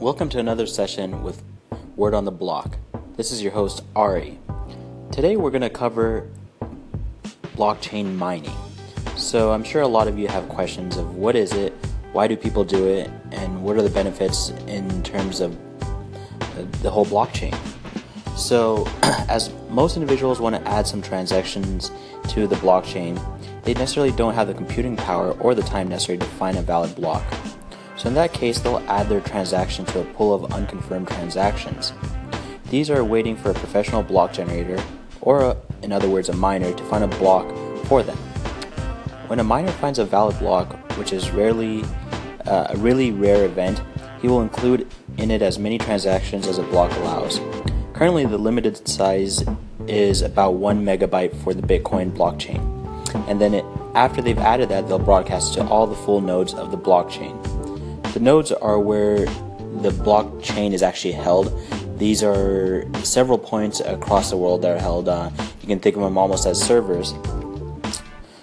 Welcome to another session with Word on the Block. This is your host, Ari. Today we're going to cover blockchain mining. So, I'm sure a lot of you have questions of what is it, why do people do it, and what are the benefits in terms of uh, the whole blockchain. So, as most individuals want to add some transactions to the blockchain, they necessarily don't have the computing power or the time necessary to find a valid block. So in that case, they'll add their transaction to a pool of unconfirmed transactions. These are waiting for a professional block generator, or a, in other words, a miner, to find a block for them. When a miner finds a valid block, which is rarely uh, a really rare event, he will include in it as many transactions as a block allows. Currently, the limited size is about one megabyte for the Bitcoin blockchain, and then it, after they've added that, they'll broadcast to all the full nodes of the blockchain. The nodes are where the blockchain is actually held. These are several points across the world that are held. Uh, you can think of them almost as servers.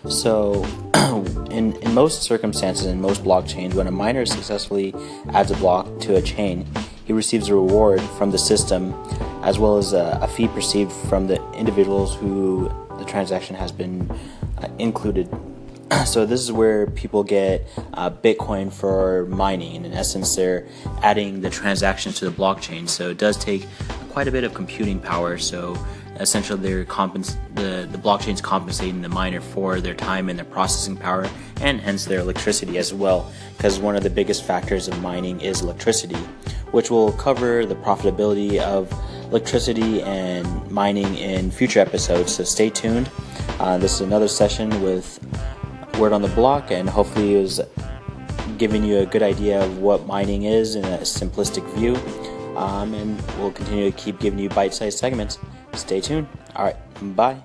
So, in, in most circumstances, in most blockchains, when a miner successfully adds a block to a chain, he receives a reward from the system as well as a, a fee perceived from the individuals who the transaction has been uh, included so this is where people get uh, Bitcoin for mining. In essence, they're adding the transactions to the blockchain. So it does take quite a bit of computing power. So essentially, they're compens- the the blockchain's compensating the miner for their time and their processing power, and hence their electricity as well. Because one of the biggest factors of mining is electricity, which will cover the profitability of electricity and mining in future episodes. So stay tuned. Uh, this is another session with word on the block, and hopefully it was giving you a good idea of what mining is in a simplistic view. Um, and we'll continue to keep giving you bite-sized segments. Stay tuned. All right, bye.